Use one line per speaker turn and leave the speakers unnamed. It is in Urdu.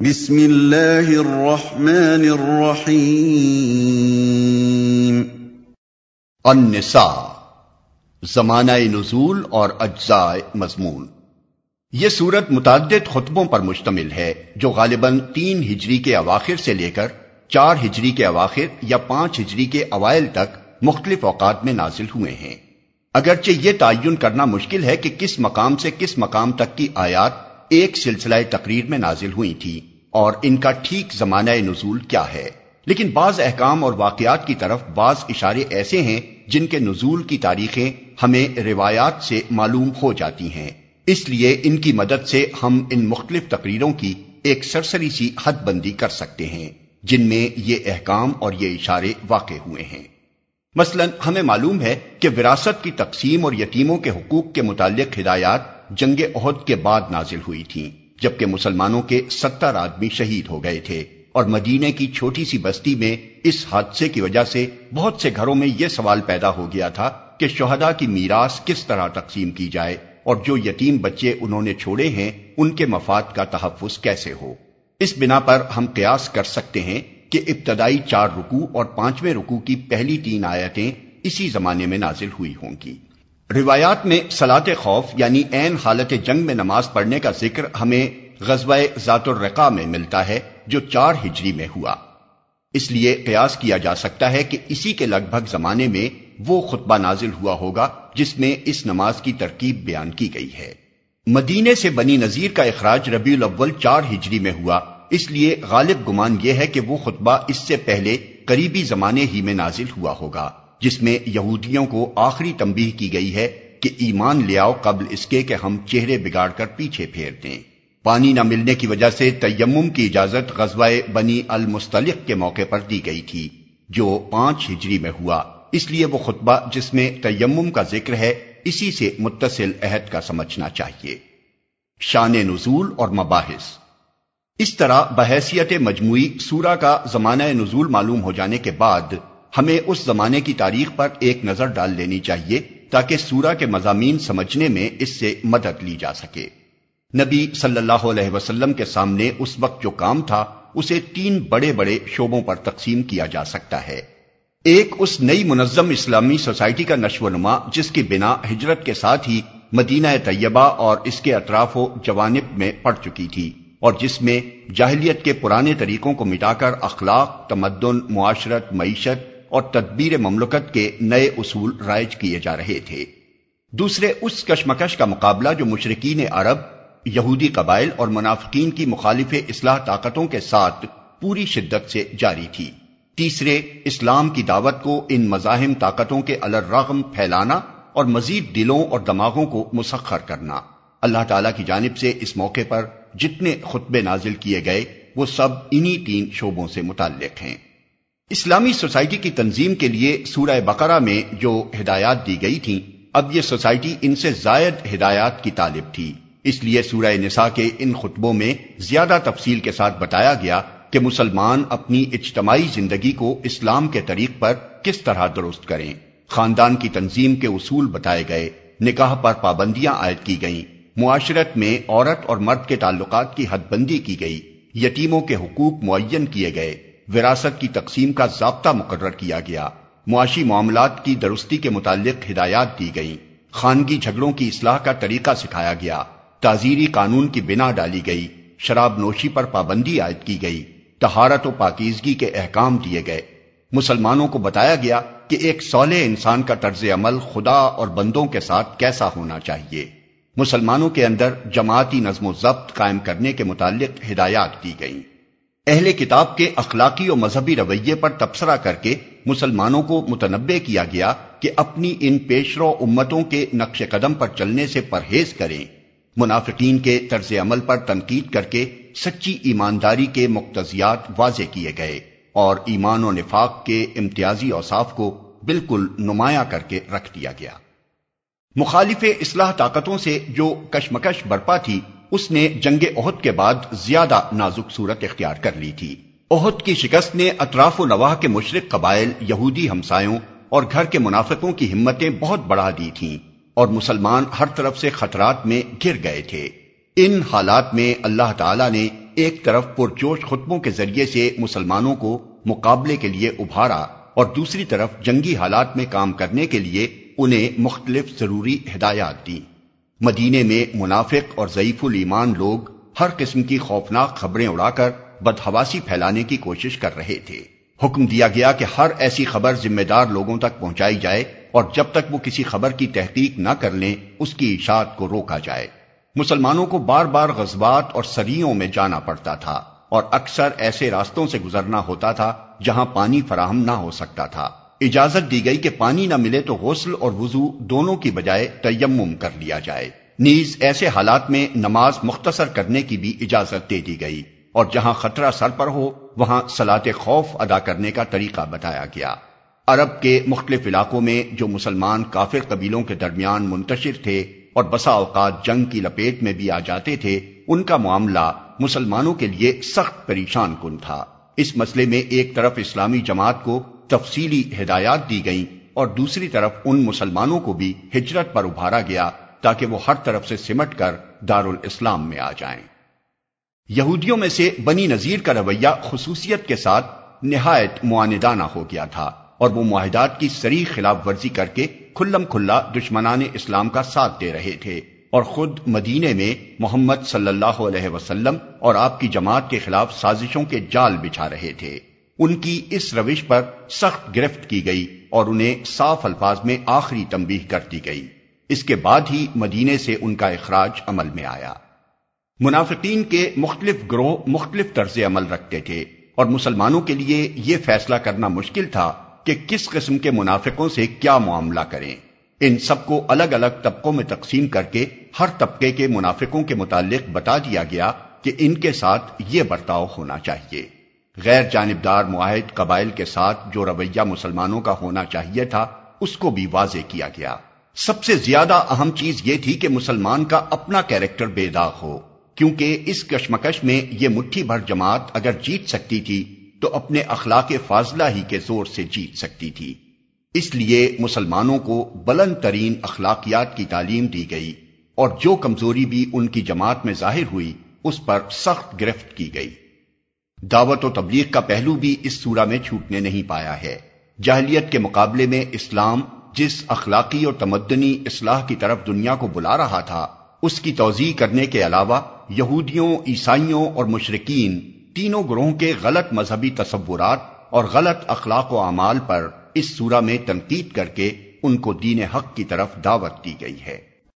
بسم اللہ الرحمن الرحیم
النساء، زمانہ نزول اور اجزاء مضمون. یہ صورت متعدد خطبوں پر مشتمل ہے، جو غالباً تین ہجری کے اواخر سے لے کر چار ہجری کے اواخر یا پانچ ہجری کے اوائل تک مختلف اوقات میں نازل ہوئے ہیں۔ اگرچہ یہ تعین کرنا مشکل ہے کہ کس مقام سے کس مقام تک کی آیات ایک سلسلہ تقریر میں نازل ہوئی تھی اور ان کا ٹھیک زمانہ نزول کیا ہے۔ لیکن بعض احکام اور واقعات کی طرف بعض اشارے ایسے ہیں جن کے نزول کی تاریخیں ہمیں روایات سے معلوم ہو جاتی ہیں۔ اس لیے ان کی مدد سے ہم ان مختلف تقریروں کی ایک سرسری سی حد بندی کر سکتے ہیں، جن میں یہ احکام اور یہ اشارے واقع ہوئے ہیں۔ مثلا ہمیں معلوم ہے کہ وراثت کی تقسیم اور یتیموں کے حقوق کے متعلق ہدایات جنگ عہد کے بعد نازل ہوئی تھیں، جبکہ مسلمانوں کے ستر آدمی شہید ہو گئے تھے۔ اور مدینے کی چھوٹی سی بستی میں اس حادثے کی وجہ سے بہت سے گھروں میں یہ سوال پیدا ہو گیا تھا کہ شہدا کی میراث کس طرح تقسیم کی جائے اور جو یتیم بچے انہوں نے چھوڑے ہیں، ان کے مفاد کا تحفظ کیسے ہو۔ اس بنا پر ہم قیاس کر سکتے ہیں کہ ابتدائی چار رکو اور پانچویں رکو کی پہلی تین آیتیں اسی زمانے میں نازل ہوئی ہوں گی۔ روایات میں سلاط خوف یعنی این حالت جنگ میں نماز پڑھنے کا ذکر ہمیں غزوہ ذات الرقا میں ملتا ہے جو چار ہجری میں ہوا۔ اس لیے قیاس کیا جا سکتا ہے کہ اسی کے لگ بھگ زمانے میں وہ خطبہ نازل ہوا ہوگا جس میں اس نماز کی ترکیب بیان کی گئی ہے۔ مدینے سے بنی نذیر کا اخراج ربیع الاول چار ہجری میں ہوا۔ اس لیے غالب گمان یہ ہے کہ وہ خطبہ اس سے پہلے قریبی زمانے ہی میں نازل ہوا ہوگا۔ جس میں یہودیوں کو آخری تنبیہ کی گئی ہے کہ ایمان لے آؤ قبل اس کے کہ ہم چہرے بگاڑ کر پیچھے پھیر دیں۔ پانی نہ ملنے کی وجہ سے تیمم کی اجازت غزوہ بنی المستلق کے موقع پر دی گئی تھی، جو پانچ ہجری میں ہوا۔ اس لیے وہ خطبہ جس میں تیمم کا ذکر ہے، اسی سے متصل عہد کا سمجھنا چاہیے۔ شان نزول اور مباحث۔ اس طرح بحیثیت مجموعی سورہ کا زمانہ نزول معلوم ہو جانے کے بعد ہمیں اس زمانے کی تاریخ پر ایک نظر ڈال لینی چاہیے تاکہ سورہ کے مضامین سمجھنے میں اس سے مدد لی جا سکے۔ نبی صلی اللہ علیہ وسلم کے سامنے اس وقت جو کام تھا، اسے تین بڑے بڑے شعبوں پر تقسیم کیا جا سکتا ہے۔ ایک اس نئی منظم اسلامی سوسائٹی کا نشو و نما، جس کی بنا ہجرت کے ساتھ ہی مدینہ طیبہ اور اس کے اطراف و جوانب میں پڑ چکی تھی اور جس میں جاہلیت کے پرانے طریقوں کو مٹا کر اخلاق، تمدن، معاشرت، معیشت اور تدبیر مملکت کے نئے اصول رائج کیے جا رہے تھے۔ دوسرے اس کشمکش کا مقابلہ جو مشرقین عرب، یہودی قبائل اور منافقین کی مخالف اصلاح طاقتوں کے ساتھ پوری شدت سے جاری تھی۔ تیسرے، اسلام کی دعوت کو ان مزاحم طاقتوں کے الرغم پھیلانا اور مزید دلوں اور دماغوں کو مسخر کرنا۔ اللہ تعالی کی جانب سے اس موقع پر جتنے خطبے نازل کیے گئے، وہ سب انہی تین شعبوں سے متعلق ہیں۔ اسلامی سوسائٹی کی تنظیم کے لیے سورہ بقرہ میں جو ہدایات دی گئی تھیں، اب یہ سوسائٹی ان سے زائد ہدایات کی طالب تھی۔ اس لیے سورہ نساء کے ان خطبوں میں زیادہ تفصیل کے ساتھ بتایا گیا کہ مسلمان اپنی اجتماعی زندگی کو اسلام کے طریق پر کس طرح درست کریں۔ خاندان کی تنظیم کے اصول بتائے گئے، نکاح پر پابندیاں عائد کی گئیں۔ معاشرت میں عورت اور مرد کے تعلقات کی حد بندی کی گئی۔ یتیموں کے حقوق معین کیے گئے۔ وراثت کی تقسیم کا ضابطہ مقرر کیا گیا۔ معاشی معاملات کی درستی کے متعلق ہدایات دی گئی خانگی جھگڑوں کی اصلاح کا طریقہ سکھایا گیا۔ تعزیری قانون کی بنا ڈالی گئی۔ شراب نوشی پر پابندی عائد کی گئی۔ تہارت و پاکیزگی کے احکام دیے گئے۔ مسلمانوں کو بتایا گیا کہ ایک سولے انسان کا طرز عمل خدا اور بندوں کے ساتھ کیسا ہونا چاہیے۔ مسلمانوں کے اندر جماعتی نظم و ضبط قائم کرنے کے متعلق ہدایات دی گئیں۔ اہل کتاب کے اخلاقی و مذہبی رویے پر تبصرہ کر کے مسلمانوں کو متنبع کیا گیا کہ اپنی ان پیشرو امتوں کے نقش قدم پر چلنے سے پرہیز کریں۔ منافقین کے طرز عمل پر تنقید کر کے سچی ایمانداری کے مقتضیات واضح کیے گئے اور ایمان و نفاق کے امتیازی اوصاف کو بالکل نمایاں کر کے رکھ دیا گیا۔ مخالف اصلاح طاقتوں سے جو کشمکش برپا تھی اس نے جنگ عہد کے بعد زیادہ نازک صورت اختیار کر لی تھی۔ عہد کی شکست نے اطراف و نواح کے مشرق قبائل، یہودی ہمسایوں اور گھر کے منافقوں کی ہمتیں بہت بڑھا دی تھیں اور مسلمان ہر طرف سے خطرات میں گر گئے تھے۔ ان حالات میں اللہ تعالی نے ایک طرف پرجوش خطبوں کے ذریعے سے مسلمانوں کو مقابلے کے لیے ابھارا اور دوسری طرف جنگی حالات میں کام کرنے کے لیے انہیں مختلف ضروری ہدایات دی مدینے میں منافق اور ضعیف الایمان لوگ ہر قسم کی خوفناک خبریں اڑا کر بدہواسی پھیلانے کی کوشش کر رہے تھے۔ حکم دیا گیا کہ ہر ایسی خبر ذمہ دار لوگوں تک پہنچائی جائے اور جب تک وہ کسی خبر کی تحقیق نہ کر لیں، اس کی اشاعت کو روکا جائے۔ مسلمانوں کو بار بار غزبات اور سریوں میں جانا پڑتا تھا اور اکثر ایسے راستوں سے گزرنا ہوتا تھا جہاں پانی فراہم نہ ہو سکتا تھا۔ اجازت دی گئی کہ پانی نہ ملے تو غسل اور وضو دونوں کی بجائے تیمم کر لیا جائے۔ نیز ایسے حالات میں نماز مختصر کرنے کی بھی اجازت دے دی گئی اور جہاں خطرہ سر پر ہو، وہاں سلاط خوف ادا کرنے کا طریقہ بتایا گیا۔ عرب کے مختلف علاقوں میں جو مسلمان کافر قبیلوں کے درمیان منتشر تھے اور بسا اوقات جنگ کی لپیٹ میں بھی آ جاتے تھے، ان کا معاملہ مسلمانوں کے لیے سخت پریشان کن تھا۔ اس مسئلے میں ایک طرف اسلامی جماعت کو تفصیلی ہدایات دی گئیں اور دوسری طرف ان مسلمانوں کو بھی ہجرت پر ابھارا گیا تاکہ وہ ہر طرف سے سمٹ کر دارالاسلام میں آ جائیں۔ یہودیوں میں سے بنی نذیر کا رویہ خصوصیت کے ساتھ نہایت معاندانہ ہو گیا تھا اور وہ معاہدات کی سری خلاف ورزی کر کے کھلم کھلا دشمنان اسلام کا ساتھ دے رہے تھے اور خود مدینے میں محمد صلی اللہ علیہ وسلم اور آپ کی جماعت کے خلاف سازشوں کے جال بچھا رہے تھے۔ ان کی اس روش پر سخت گرفت کی گئی اور انہیں صاف الفاظ میں آخری تنبیہ کر دی گئی۔ اس کے بعد ہی مدینے سے ان کا اخراج عمل میں آیا۔ منافقین کے مختلف گروہ مختلف طرز عمل رکھتے تھے اور مسلمانوں کے لیے یہ فیصلہ کرنا مشکل تھا کہ کس قسم کے منافقوں سے کیا معاملہ کریں۔ ان سب کو الگ الگ طبقوں میں تقسیم کر کے ہر طبقے کے منافقوں کے متعلق بتا دیا گیا کہ ان کے ساتھ یہ برتاؤ ہونا چاہیے۔ غیر جانبدار معاہد قبائل کے ساتھ جو رویہ مسلمانوں کا ہونا چاہیے تھا، اس کو بھی واضح کیا گیا۔ سب سے زیادہ اہم چیز یہ تھی کہ مسلمان کا اپنا کیریکٹر بے داغ ہو، کیونکہ اس کشمکش میں یہ مٹھی بھر جماعت اگر جیت سکتی تھی، تو اپنے اخلاق فاضلہ ہی کے زور سے جیت سکتی تھی۔ اس لیے مسلمانوں کو بلند ترین اخلاقیات کی تعلیم دی گئی اور جو کمزوری بھی ان کی جماعت میں ظاہر ہوئی، اس پر سخت گرفت کی گئی۔ دعوت و تبلیغ کا پہلو بھی اس سورہ میں چھوٹنے نہیں پایا ہے۔ جاہلیت کے مقابلے میں اسلام جس اخلاقی اور تمدنی اصلاح کی طرف دنیا کو بلا رہا تھا، اس کی توضیع کرنے کے علاوہ یہودیوں، عیسائیوں اور مشرقین تینوں گروہوں کے غلط مذہبی تصورات اور غلط اخلاق و اعمال پر اس سورہ میں تنقید کر کے ان کو دین حق کی طرف دعوت دی گئی ہے۔